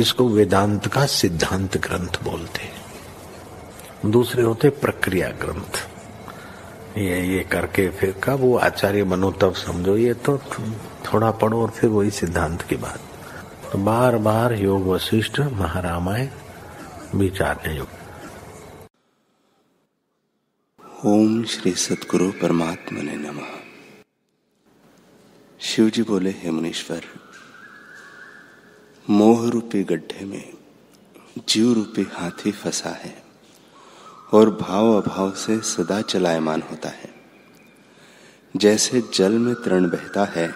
इसको वेदांत का सिद्धांत ग्रंथ बोलते हैं। दूसरे होते प्रक्रिया ग्रंथ। ये ये करके फिर कब वो आचार्य बनो तब समझो, ये तो थोड़ा पढ़ो और फिर वही सिद्धांत की बात। तो बार बार योग वशिष्ठ महारामायण विचारने योग ओम श्री सदगुरु परमात्मा ने नमः। शिव जी बोले, हे मुनीश्वर मोह रूपी गड्ढे में जीव रूपी हाथी फंसा है और भाव अभाव से सदा चलायमान होता है। जैसे जल में तरण बहता है,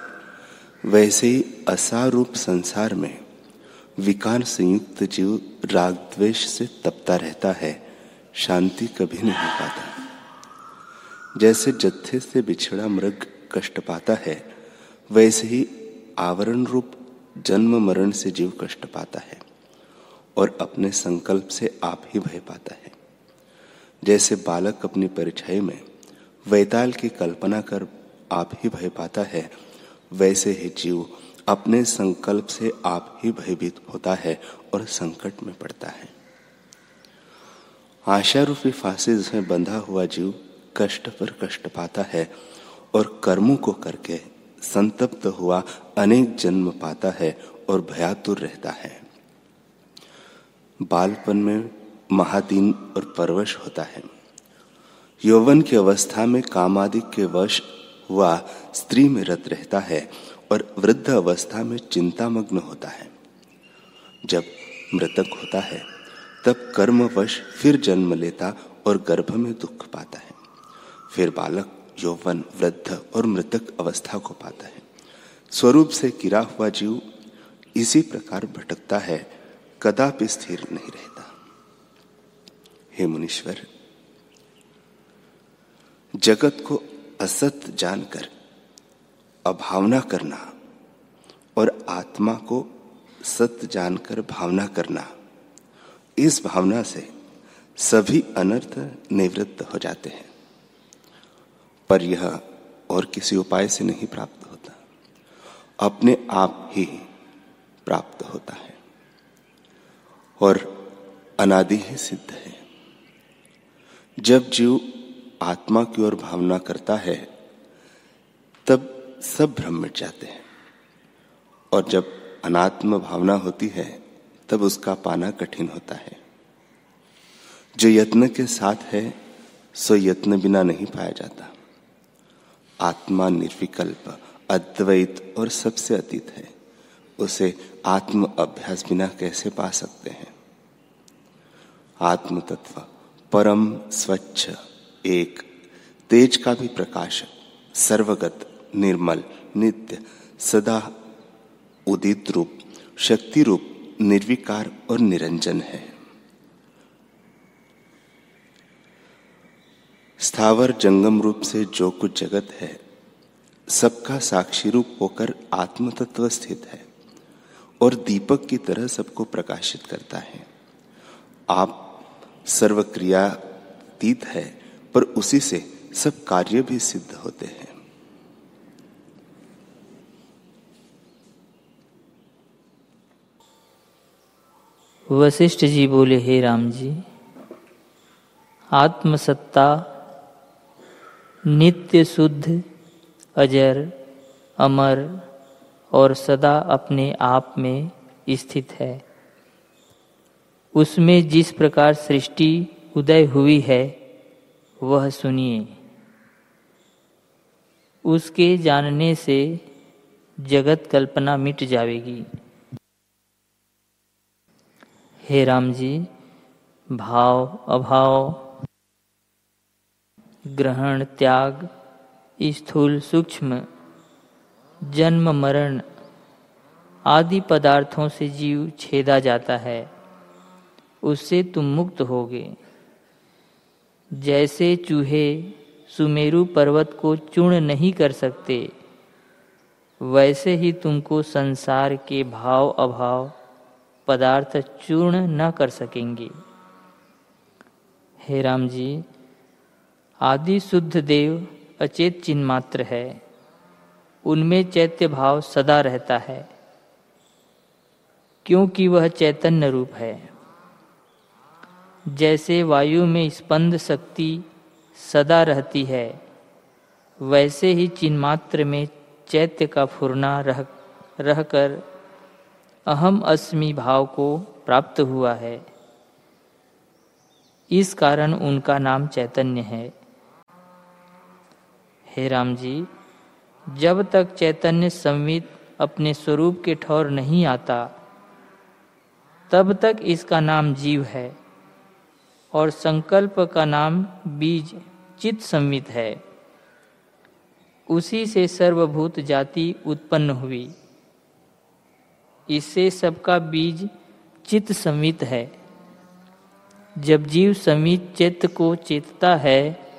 वैसे ही असारूप संसार में विकार संयुक्त जीव राग द्वेष से तपता रहता है, शांति कभी नहीं पाता। जैसे जत्थे से बिछड़ा मृग कष्ट पाता है, वैसे ही आवरण रूप जन्म मरण से जीव कष्ट पाता है और अपने संकल्प से आप ही भय पाता है। जैसे बालक अपनी परिचय में वैताल की कल्पना कर आप ही भय पाता है, वैसे ही जीव अपने संकल्प से आप ही भयभीत होता है और संकट में पड़ता है। आशा रूपी फांसी जिसमें बंधा हुआ जीव कष्ट पर कष्ट पाता है और कर्मों को करके संतप्त हुआ, अनेक जन्म पाता है और भयातुर रहता है। बालपन में महादीन और परवश होता है। यौवन की अवस्था में कामादिक के वश वह स्त्री में रत रहता है और वृद्ध अवस्था में चिंतामग्न होता है। जब मृतक होता है, तब कर्मवश फिर जन्म लेता और गर्भ में दुख पाता है। फिर बालक यौवन, वृद्ध और मृतक अवस्था को पाता है। स्वरूप से गिरा हुआ जीव इसी प्रकार भटकता है, कदापि स्थिर नहीं रहता। हे मुनीश्वर, जगत को असत जानकर, अभावना करना और आत्मा को सत्य जानकर भावना करना, इस भावना से सभी अनर्थ निवृत्त हो जाते हैं। पर यह और किसी उपाय से नहीं प्राप्त होता। अपने आप ही प्राप्त होता है। और अनादि ही सिद्ध है। जब जीव आत्मा की ओर भावना करता है, तब सब भ्रम मिट जाते हैं। और जब अनात्म भावना होती है, तब उसका पाना कठिन होता है। जो यत्न के साथ है, सो यत्न बिना नहीं पाया जाता। आत्मा निर्विकल्प अद्वैत और सबसे अतीत है। उसे आत्म अभ्यास बिना कैसे पा सकते हैं? आत्म तत्व परम स्वच्छ, एक, तेज का भी प्रकाश, सर्वगत, निर्मल, नित्य, सदा उदित रूप, शक्ति रूप, निर्विकार और निरंजन है। स्थावर जंगम रूप से जो कुछ जगत है, सबका साक्षी रूप होकर आत्म तत्व स्थित है और दीपक की तरह सबको प्रकाशित करता है। आप सर्वक्रियातीत है, पर उसी से सब कार्य भी सिद्ध होते हैं। वशिष्ठ जी बोले, हे राम जी, आत्मसत्ता नित्य शुद्ध, अजर, अमर और सदा अपने आप में स्थित है। उसमें जिस प्रकार सृष्टि उदय हुई है, वह सुनिए। उसके जानने से जगत कल्पना मिट जाएगी। हे राम जी, भाव, अभाव ग्रहण, त्याग, स्थूल सूक्ष्म, जन्म, मरण आदि पदार्थों से जीव छेदा जाता है। उससे तुम मुक्त होगे। जैसे चूहे सुमेरु पर्वत को चूर्ण नहीं कर सकते, वैसे ही तुमको संसार के भाव अभाव पदार्थ चूर्ण न कर सकेंगे। हे राम जी आदि शुद्ध देव अचेत चिन्ह मात्र है। उनमें चैत्य भाव सदा रहता है। क्योंकि वह चैतन्य रूप है। जैसे वायु में स्पंद शक्ति सदा रहती है, वैसे ही चिन्मात्र में चैत्य का फुरना रह, रहकर अहम अस्मि भाव को प्राप्त हुआ है। इस कारण उनका नाम चैतन्य है। हे राम जी, जब तक चैतन्य संवित अपने स्वरूप के ठौर नहीं आता, तब तक इसका नाम जीव है और संकल्प का नाम बीज चित संवित है। उसी से सर्वभूत जाति उत्पन्न हुई। इससे सबका बीज चित्त संवित है। जब जीव संवित चित्त को चेतता है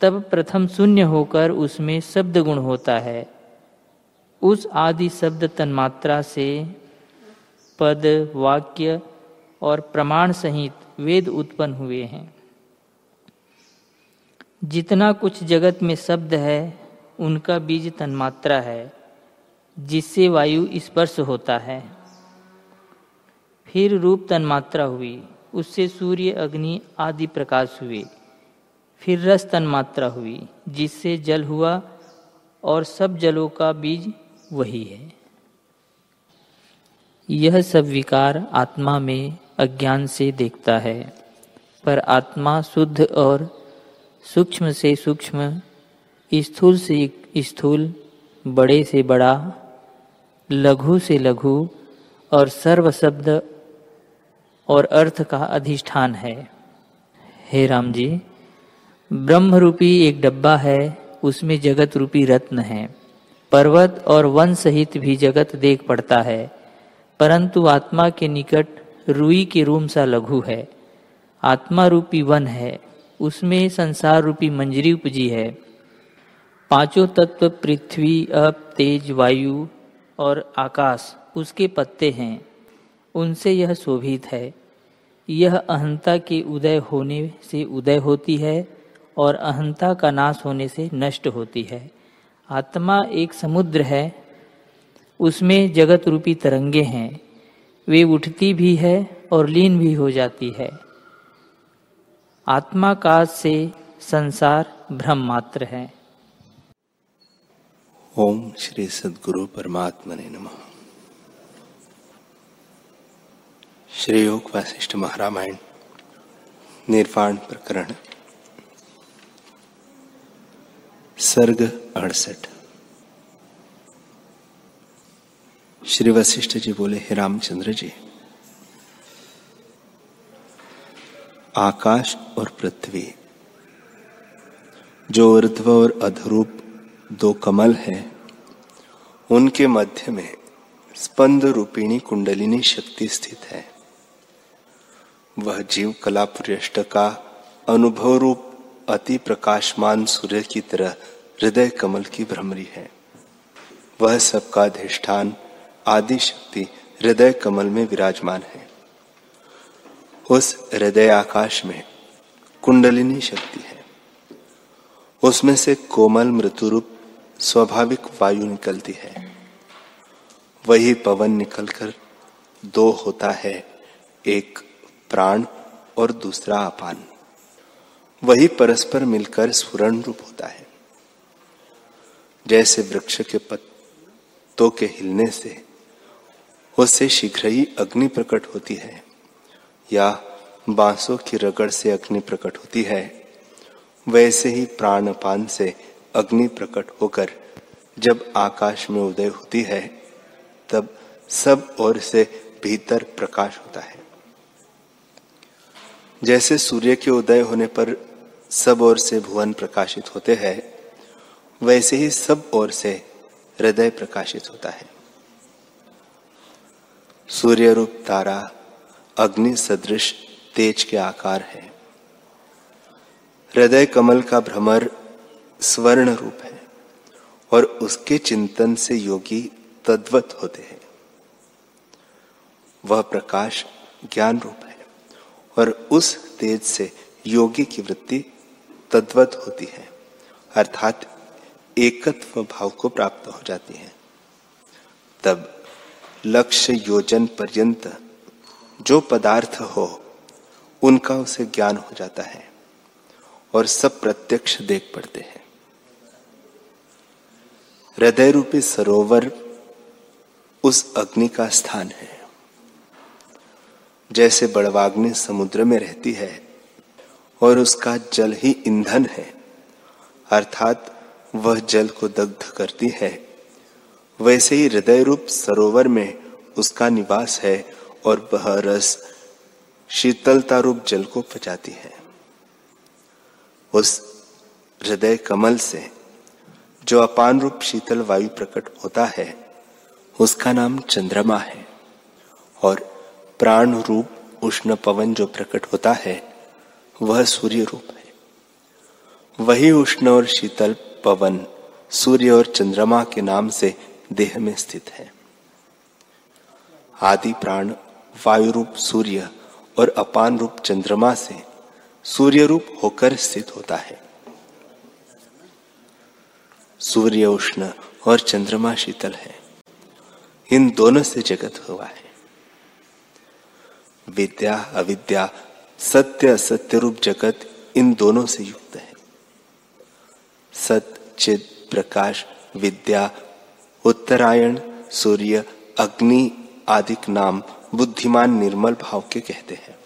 तब प्रथम शून्य होकर उसमें शब्द गुण होता है। उस आदि शब्द तन्मात्रा से पद, वाक्य और प्रमाण सहित वेद उत्पन्न हुए हैं। जितना कुछ जगत में शब्द है, उनका बीज तन्मात्रा है, जिससे वायु स्पर्श होता है। फिर रूप तन्मात्रा हुई, उससे सूर्य, अग्नि आदि प्रकाश हुए। फिर रस तन्मात्रा हुई, जिससे जल हुआ और सब जलों का बीज वही है। यह सब विकार आत्मा में अज्ञान से देखता है, पर आत्मा शुद्ध और सूक्ष्म से सूक्ष्म, स्थूल से स्थूल, बड़े से बड़ा, लघु से लघु और सर्व शब्द और अर्थ का अधिष्ठान है। हे राम जी ब्रह्म रूपी एक डब्बा है, उसमें जगत रूपी रत्न है। पर्वत और वन सहित भी जगत देख पड़ता है, परंतु आत्मा के निकट रुई के रूम सा लघु है। आत्मा रूपी वन है, उसमें संसार रूपी मंजरी उपजी है। पाँचों तत्व पृथ्वी, अप, तेज, वायु और आकाश, उसके पत्ते हैं। उनसे यह शोभित है। यह अहंता के उदय होने से उदय होती है और अहंता का नाश होने से नष्ट होती है। आत्मा एक समुद्र है, उसमें जगत रूपी तरंगे हैं। वे उठती भी है और लीन भी हो जाती है। आत्माकाश से संसार भ्रम मात्र है। ओम श्री सदगुरु परमात्मा ने नम। श्री योग वशिष्ठ महारामायण, निर्वाण प्रकरण। सर्ग अड़सठ। श्री वशिष्ठ जी बोले, हे रामचंद्र जी, आकाश और पृथ्वी, जो ऊर्ध्व और अधरूप दो कमल है, उनके मध्य में स्पंद रूपिणी कुंडलिनी शक्ति स्थित है। वह जीव कला पुष्ट का अनुभव रूप अति प्रकाशमान सूर्य की तरह हृदय कमल की भ्रमरी है। वह सबका अधिष्ठान आदि शक्ति हृदय कमल में विराजमान है। उस हृदय आकाश में कुंडलिनी शक्ति है। उसमें से कोमल मृत्युरूप स्वाभाविक वायु निकलती है। वही पवन निकलकर दो होता है, एक प्राण और दूसरा अपान। वही परस्पर मिलकर स्फुरण रूप होता है। जैसे वृक्ष के पत्तों के हिलने से उससे शीघ्र ही अग्नि प्रकट होती है, या बांसों की रगड़ से अग्नि प्रकट होती है, वैसे ही प्राणपान से अग्नि प्रकट होकर जब आकाश में उदय होती है, तब सब ओर से भीतर प्रकाश होता है। जैसे सूर्य के उदय होने पर सब ओर से भुवन प्रकाशित होते हैं वैसे ही सब ओर से हृदय प्रकाशित होता है। सूर्य रूप तारा, अग्नि सदृश, तेज के आकार है। हृदय कमल का भ्रमर स्वर्ण रूप है और उसके चिंतन से योगी तद्वत होते हैं। वह प्रकाश ज्ञान रूप है और उस तेज से योगी की वृत्ति तद्वत होती है, अर्थात एकत्व भाव को प्राप्त हो जाती है। तब लक्ष्य योजन पर्यंत जो पदार्थ हो, उनका उसे ज्ञान हो जाता है और सब प्रत्यक्ष देख पड़ते हैं। हृदय रूपी सरोवर उस अग्नि का स्थान है। जैसे बड़वाग्नि समुद्र में रहती है और उसका जल ही ईंधन है, अर्थात वह जल को दग्ध करती है। वैसे ही हृदय रूप सरोवर में उसका निवास है और वह रस शीतलता रूप जल को पचाती है। उस हृदय कमल से जो अपान रूप शीतल वायु प्रकट होता है, उसका नाम चंद्रमा है और प्राण रूप उष्ण पवन जो प्रकट होता है, वह सूर्य रूप है। वही उष्ण और शीतल पवन सूर्य और चंद्रमा के नाम से देह में स्थित है। आदि प्राण वायु रूप सूर्य और अपान रूप चंद्रमा से सूर्य रूप होकर स्थित होता है। सूर्य उष्ण और चंद्रमा शीतल है। इन दोनों से जगत हुआ है। विद्या, अविद्या, सत्य, असत्य रूप जगत इन दोनों से युक्त है। सत्य चित प्रकाश, विद्या, उत्तरायण, सूर्य, अग्नि आदिक नाम बुद्धिमान निर्मल भाव के कहते हैं।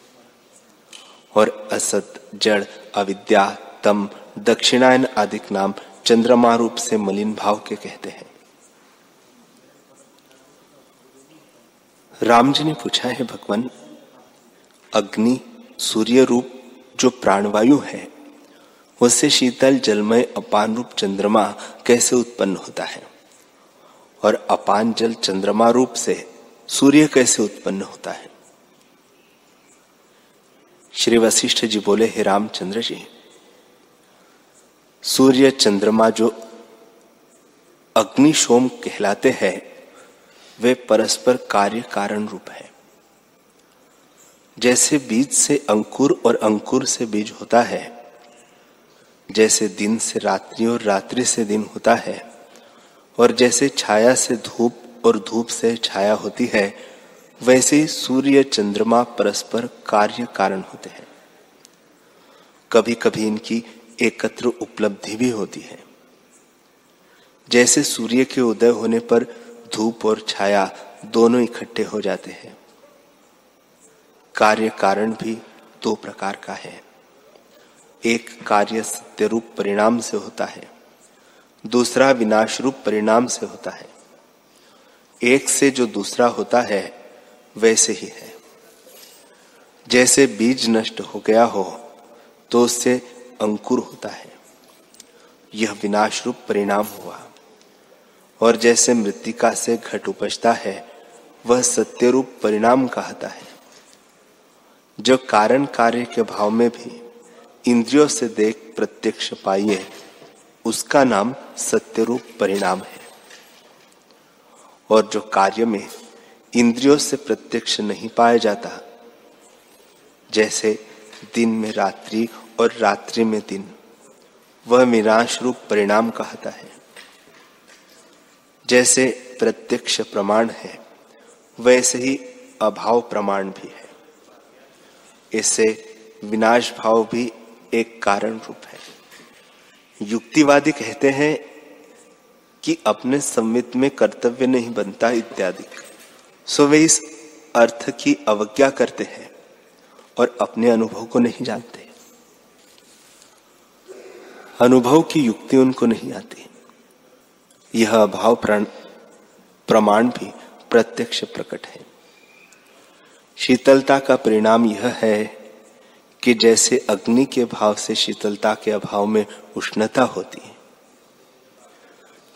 और असत, जड़, अविद्या, तम, दक्षिणायन आदिक नाम चंद्रमा रूप से मलिन भाव के कहते हैं। राम जी ने पूछा, है भगवान, अग्नि सूर्य रूप जो प्राणवायु है उससे शीतल जलमय अपान रूप चंद्रमा कैसे उत्पन्न होता है? और अपान जल चंद्रमा रूप से सूर्य कैसे उत्पन्न होता है? श्री वशिष्ठ जी बोले, हे रामचंद्र जी, सूर्य चंद्रमा जो अग्नि सोम कहलाते हैं, वे परस्पर कार्य कारण रूप है। जैसे बीज से अंकुर और अंकुर से बीज होता है जैसे दिन से रात्रि और रात्रि से दिन होता है, और जैसे छाया से धूप और धूप से छाया होती है, वैसे सूर्य चंद्रमा परस्पर कार्य कारण होते हैं। कभी कभी इनकी एकत्र उपलब्धि भी होती है। जैसे सूर्य के उदय होने पर धूप और छाया दोनों इकट्ठे हो जाते हैं। कार्य कारण भी दो प्रकार का है। एक कार्य सत्य रूप परिणाम से होता है, दूसरा विनाश रूप परिणाम से होता है। एक से जो दूसरा होता है, वैसे ही है। जैसे बीज नष्ट हो गया हो तो उससे अंकुर होता है। यह विनाश रूप परिणाम हुआ। और जैसे मृतिका से घट उपजता है, वह सत्य रूप परिणाम कहता है। जो कारण कार्य के भाव में भी इंद्रियों से देख प्रत्यक्ष पाइए, उसका नाम सत्य रूप परिणाम है। और जो कार्य में इंद्रियों से प्रत्यक्ष नहीं पाया जाता, जैसे दिन में रात्रि और रात्रि में दिन, वह विनाश रूप परिणाम कहता है। जैसे प्रत्यक्ष प्रमाण है, वैसे ही अभाव प्रमाण भी है। इससे विनाश भाव भी एक कारण रूप है। युक्तिवादी कहते हैं कि अपने संवित में कर्तव्य नहीं बनता इत्यादि। सो वे इस अर्थ की अवज्ञा करते हैं और अपने अनुभव को नहीं जानते। अनुभव की युक्ति उनको नहीं आती। यह अभाव प्रमाण भी प्रत्यक्ष प्रकट है। शीतलता का परिणाम यह है कि जैसे अग्नि के भाव से शीतलता के अभाव में उष्णता होती है।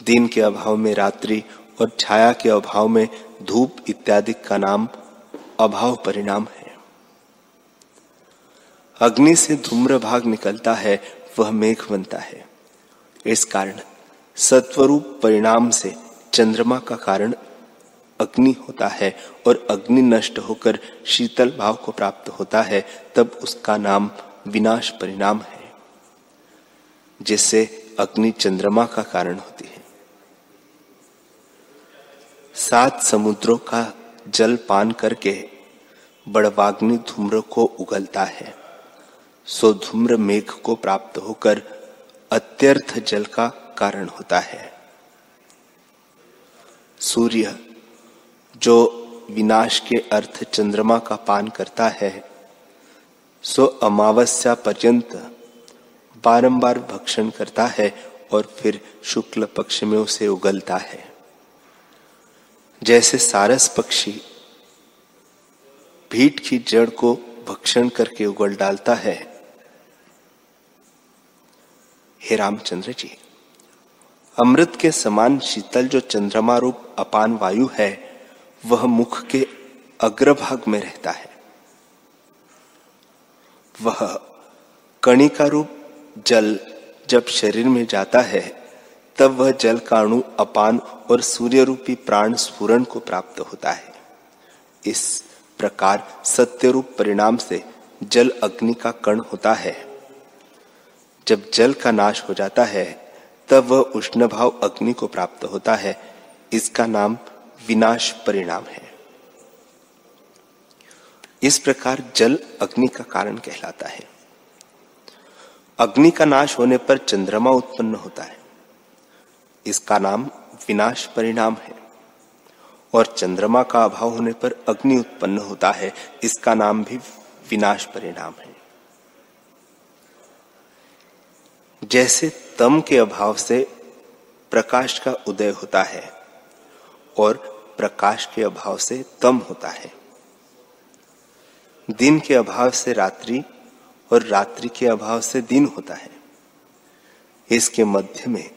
दिन के अभाव में रात्रि और छाया के अभाव में धूप इत्यादि का नाम अभाव परिणाम है। अग्नि से धूम्र भाग निकलता है, वह मेघ बनता है। इस कारण सत्वरूप परिणाम से चंद्रमा का कारण अग्नि होता है और अग्नि नष्ट होकर शीतल भाव को प्राप्त होता है, तब उसका नाम विनाश परिणाम है, जिससे अग्नि चंद्रमा का कारण होती है। सात समुद्रों का जल पान करके बड़वाग्नि धूम्र को उगलता है। सो धूम्र मेघ को प्राप्त होकर अत्यर्थ जल का कारण होता है। सूर्य जो विनाश के अर्थ चंद्रमा का पान करता है, सो अमावस्या पर्यंत बारंबार भक्षण करता है और फिर शुक्ल पक्ष में उसे उगलता है। जैसे सारस पक्षी भीट की जड़ को भक्षण करके उगल डालता है। हे रामचंद्र जी, अमृत के समान शीतल जो चंद्रमा रूप अपान वायु है वह मुख के अग्रभाग में रहता है। वह कणिका रूप जल जब शरीर में जाता है, तब वह जल का अणु अपान और सूर्य रूपी प्राण स्फुरन को प्राप्त होता है। इस प्रकार सत्य रूप परिणाम से जल अग्नि का कण होता है। जब जल का नाश हो जाता है, तब वह उष्ण भाव अग्नि को प्राप्त होता है। इसका नाम विनाश परिणाम है। इस प्रकार जल अग्नि का कारण कहलाता है। अग्नि का नाश होने पर चंद्रमा उत्पन्न होता है। इसका नाम विनाश परिणाम है और चंद्रमा का अभाव होने पर अग्नि उत्पन्न होता है। इसका नाम भी विनाश परिणाम है। जैसे तम के अभाव से प्रकाश का उदय होता है और प्रकाश के अभाव से तम होता है। दिन के अभाव से रात्रि और रात्रि के अभाव से दिन होता है। इसके मध्य में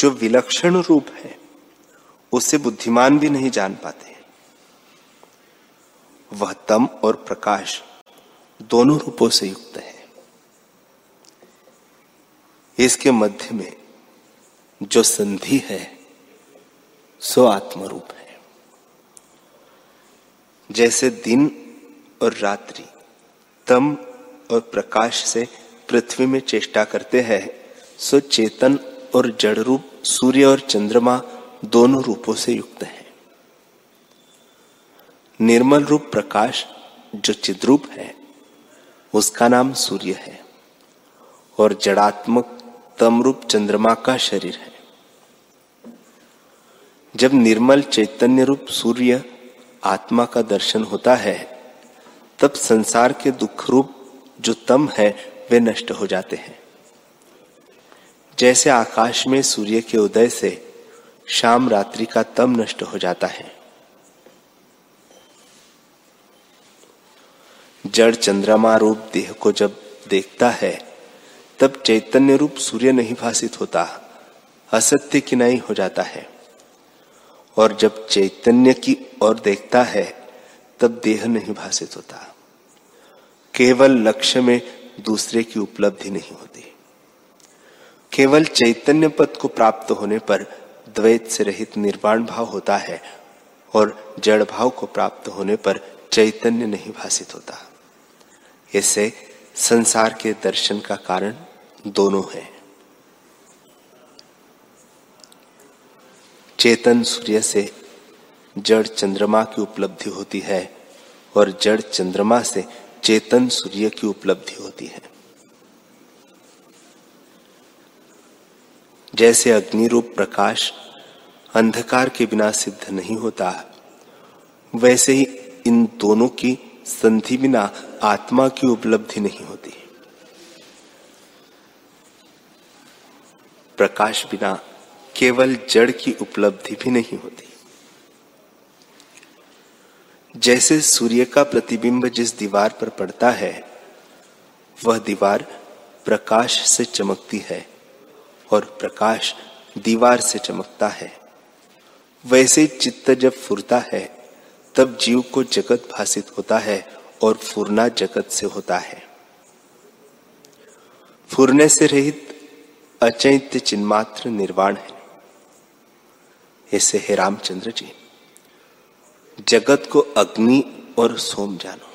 जो विलक्षण रूप है, उसे बुद्धिमान भी नहीं जान पाते। वह तम और प्रकाश दोनों रूपों से युक्त है। इसके मध्य में जो संधि है, सो आत्मरूप है। जैसे दिन और रात्रि, तम और प्रकाश से पृथ्वी में चेष्टा करते हैं, सो चेतन और जड़ रूप, सूर्य और चंद्रमा दोनों रूपों से युक्त है। निर्मल रूप प्रकाश, जो चिद्रूप है, उसका नाम सूर्य है, और जड़ात्मक तम रूप चंद्रमा का शरीर है। जब निर्मल चैतन्य रूप सूर्य आत्मा का दर्शन होता है, तब संसार के दुख रूप जो तम है, वे नष्ट हो जाते हैं। जैसे आकाश में सूर्य के उदय से शाम रात्रि का तम नष्ट हो जाता है। जड़ चंद्रमा रूप देह को जब देखता है, तब चैतन्य रूप सूर्य नहीं भाषित होता, असत्य किनाई हो जाता है। और जब चैतन्य की ओर देखता है, तब देह नहीं भाषित होता। केवल लक्ष्य में दूसरे की उपलब्धि नहीं होती। केवल चैतन्य पद को प्राप्त होने पर द्वैत से रहित निर्वाण भाव होता है और जड़ भाव को प्राप्त होने पर चैतन्य नहीं भाषित होता। इससे संसार के दर्शन का कारण दोनों है। चेतन सूर्य से जड़ चंद्रमा की उपलब्धि होती है और जड़ चंद्रमा से चेतन सूर्य की उपलब्धि होती है। जैसे अग्नि रूप प्रकाश अंधकार के बिना सिद्ध नहीं होता, वैसे ही इन दोनों की संधि बिना आत्मा की उपलब्धि नहीं होती। प्रकाश बिना केवल जड़ की उपलब्धि भी नहीं होती। जैसे सूर्य का प्रतिबिंब जिस दीवार पर पड़ता है, वह दीवार प्रकाश से चमकती है और प्रकाश दीवार से चमकता है। वैसे चित्त जब फुरता है, तब जीव को जगत भाषित होता है और फुरना जगत से होता है। फुरने से रहित अचैत्य चिन्मात्र निर्वाण है। ऐसे है रामचंद्र जी, जगत को अग्नि और सोम जानो।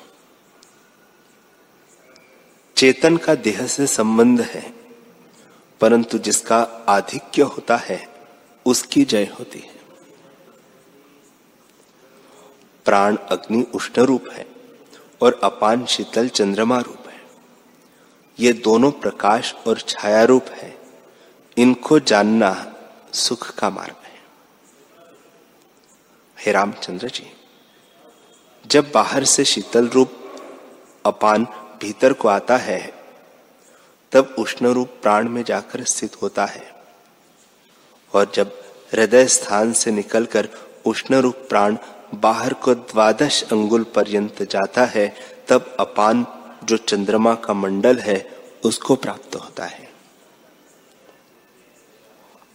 चेतन का देह से संबंध है, परंतु जिसका आधिक्य होता है, उसकी जय होती है। प्राण अग्नि उष्ण रूप है और अपान शीतल चंद्रमा रूप है। ये दोनों प्रकाश और छाया रूप है। इनको जानना सुख का मार्ग। है रामचंद्र जी, जब बाहर से शीतल रूप अपान भीतर को आता है, तब उष्ण रूप प्राण में जाकर स्थित होता है। और जब हृदय स्थान से निकलकर उष्ण रूप प्राण बाहर को द्वादश अंगुल पर्यंत जाता है, तब अपान जो चंद्रमा का मंडल है, उसको प्राप्त होता है।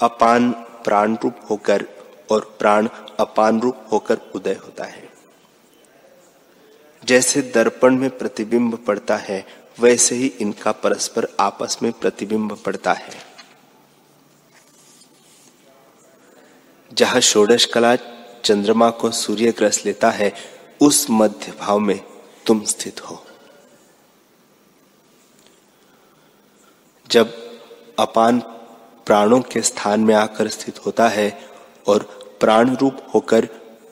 अपान प्राण रूप होकर और प्राण अपान रूप होकर उदय होता है। जैसे दर्पण में प्रतिबिंब पड़ता है, वैसे ही इनका परस्पर आपस में प्रतिबिंब पड़ता है। जहाँ षोडश कला चंद्रमा को सूर्य ग्रस लेता है, उस मध्य भाव में तुम स्थित हो। जब अपान प्राणों के स्थान में आकर स्थित होता है और प्राण रूप होकर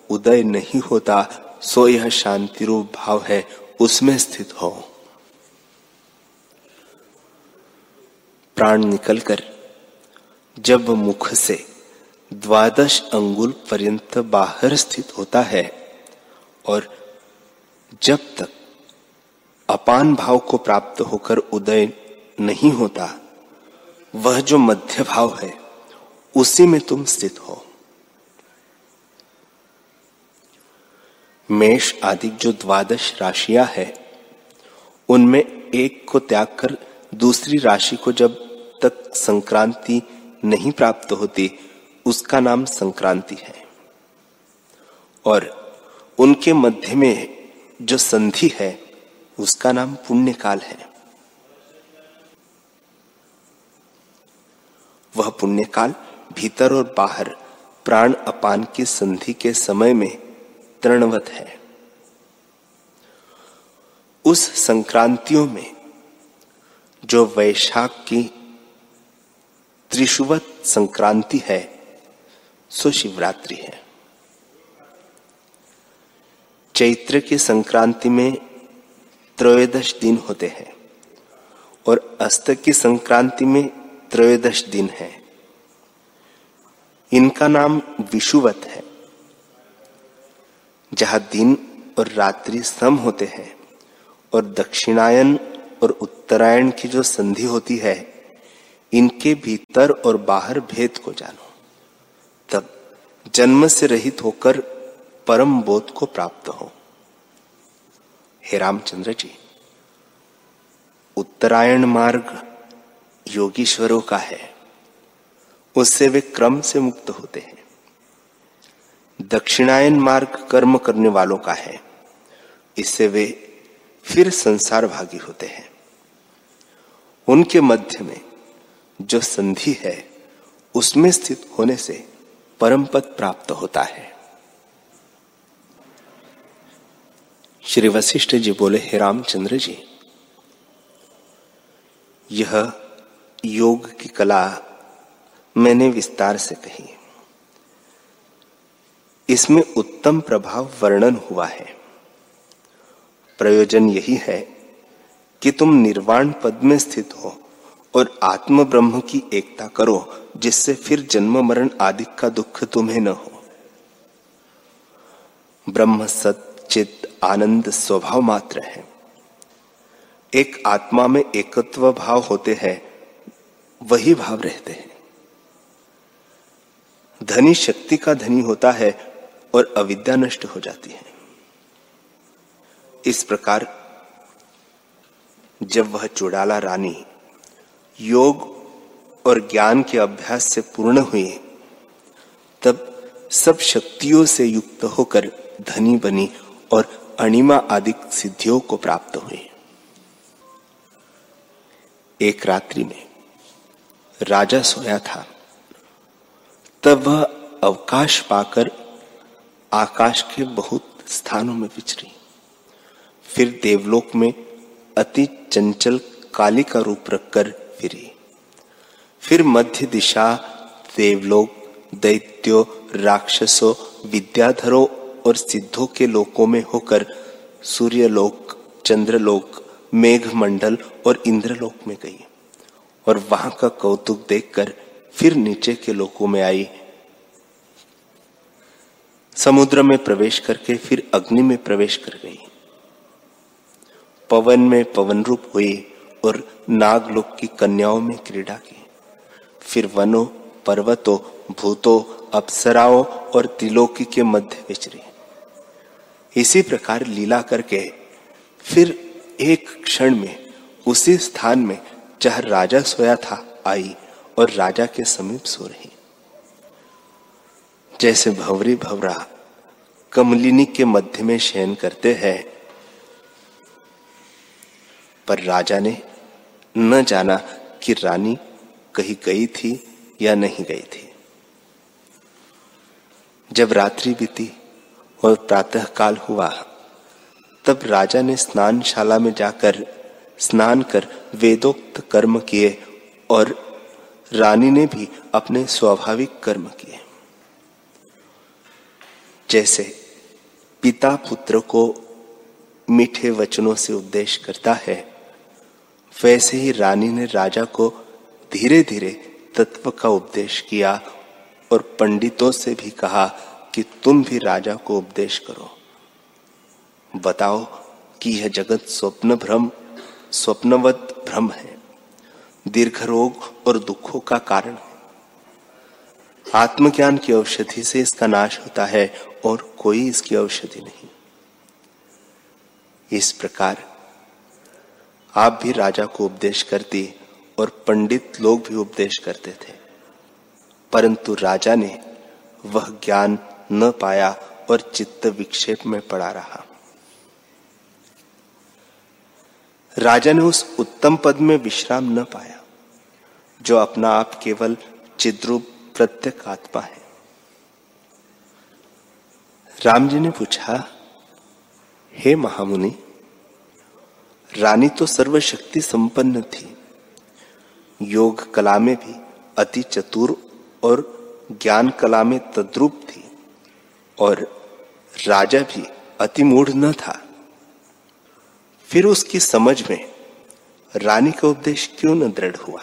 उदय नहीं होता, सो यह शांति रूप भाव है, उसमें स्थित हो। प्राण निकलकर जब मुख से द्वादश अंगुल पर्यंत बाहर स्थित होता है और जब तक अपान भाव को प्राप्त होकर उदय नहीं होता, वह जो मध्य भाव है, उसी में तुम स्थित हो। मेष आदि जो द्वादश राशियाँ है, उनमें एक को त्याग कर दूसरी राशि को जब तक संक्रांति नहीं प्राप्त होती, उसका नाम संक्रांति है। और उनके मध्य में जो संधि है, उसका नाम पुण्यकाल है। वह पुण्यकाल भीतर और बाहर प्राण अपान की संधि के समय में तृणवत है। उस संक्रांतियों में जो वैशाख की त्रिशुवत संक्रांति है, सो शिवरात्रि है। चैत्र की संक्रांति में त्रयोदश दिन होते हैं और अस्त की संक्रांति में त्रयोदश दिन है। इनका नाम विषुवत है। जहाँ दिन और रात्रि सम होते हैं और दक्षिणायन और उत्तरायण की जो संधि होती है, इनके भीतर और बाहर भेद को जानो। तब जन्म से रहित होकर परम बोध को प्राप्त हो। हे रामचंद्र जी, उत्तरायण मार्ग योगीश्वरों का है। उससे वे क्रम से मुक्त होते हैं। दक्षिणायन मार्ग कर्म करने वालों का है। इससे वे फिर संसार भागी होते हैं। उनके मध्य में जो संधि है, उसमें स्थित होने से परम पद प्राप्त होता है। श्री वशिष्ठ जी बोले, हे रामचंद्र जी, यह योग की कला मैंने विस्तार से कही इसमें उत्तम प्रभाव वर्णन हुआ है। प्रयोजन यही है कि तुम निर्वाण पद में स्थित हो और आत्म ब्रह्म की एकता करो, जिससे फिर जन्म मरण आदि का दुख तुम्हें न हो। ब्रह्म सचित आनंद स्वभाव मात्र है। एक आत्मा में एकत्व भाव होते हैं, वही भाव रहते हैं। धनी शक्ति का धनी होता है और अविद्या नष्ट हो जाती है। इस प्रकार जब वह चुड़ाला रानी योग और ज्ञान के अभ्यास से पूर्ण हुई, तब सब शक्तियों से युक्त होकर धनी बनी और अणिमा आदि सिद्धियों को प्राप्त हुई। एक रात्रि में राजा सोया था। तब वह अवकाश पाकर आकाश के बहुत स्थानों में विचरी। फिर देवलोक में अति चंचल काली का रूप रखकर फिरी। फिर मध्य दिशा देवलोक, दैत्यो, राक्षसों, विद्याधरों और सिद्धों के लोकों में होकर सूर्यलोक, चंद्रलोक, मेघमंडल और इंद्रलोक में गई। और वहाँ का कौतुक देखकर फिर नीचे के लोकों में आई समुद्र में प्रवेश करके फिर अग्नि में प्रवेश कर गई। पवन में पवन रूप हुई और नागलोक की कन्याओं में क्रीड़ा की। फिर वनों, पर्वतों, भूतों, अप्सराओं और त्रिलोकी के मध्य विचरी। इसी प्रकार लीला करके फिर एक क्षण में उसी स्थान में जहाँ राजा सोया था, आई और राजा के समीप सो रही। जैसे भवरी भवरा कमलिनी के मध्य में शयन करते हैं। पर राजा ने न जाना कि रानी कहीं गई थी या नहीं गई थी। जब रात्रि बीती और प्रातः काल हुआ, तब राजा ने स्नानशाला में जाकर स्नान कर वेदोक्त कर्म किए और रानी ने भी अपने स्वाभाविक कर्म किए। जैसे पिता पुत्र को मीठे वचनों से उपदेश करता है, वैसे ही रानी ने राजा को धीरे धीरे तत्व का उपदेश किया और पंडितों से भी कहा कि तुम भी राजा को उपदेश करो। बताओ कि यह जगत स्वप्न भ्रम, स्वप्नवत भ्रम है। दीर्घ रोग और दुखों का कारण है। आत्मज्ञान की औषधि से इसका नाश होता है और कोई इसकी औषधि नहीं। इस प्रकार आप भी राजा को उपदेश करती और पंडित लोग भी उपदेश करते थे। परंतु राजा ने वह ज्ञान न पाया और चित्त विक्षेप में पड़ा रहा। राजा ने उस उत्तम पद में विश्राम न पाया, जो अपना आप केवल चिद्रूप प्रत्यक आत्मा है। राम जी ने पूछा, हे महामुनि, रानी तो सर्वशक्ति संपन्न थी। योग कला में भी अति चतुर और ज्ञान कला में तद्रूप थी और राजा भी अति मूढ़ न था। फिर उसकी समझ में रानी का उपदेश क्यों न दृढ़ हुआ?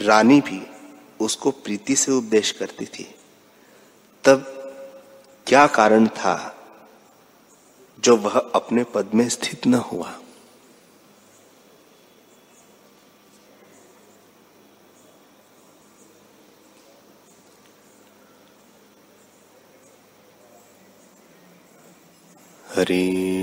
रानी भी उसको प्रीति से उपदेश करती थी। तब क्या कारण था जो वह अपने पद में स्थित न हुआ? हरि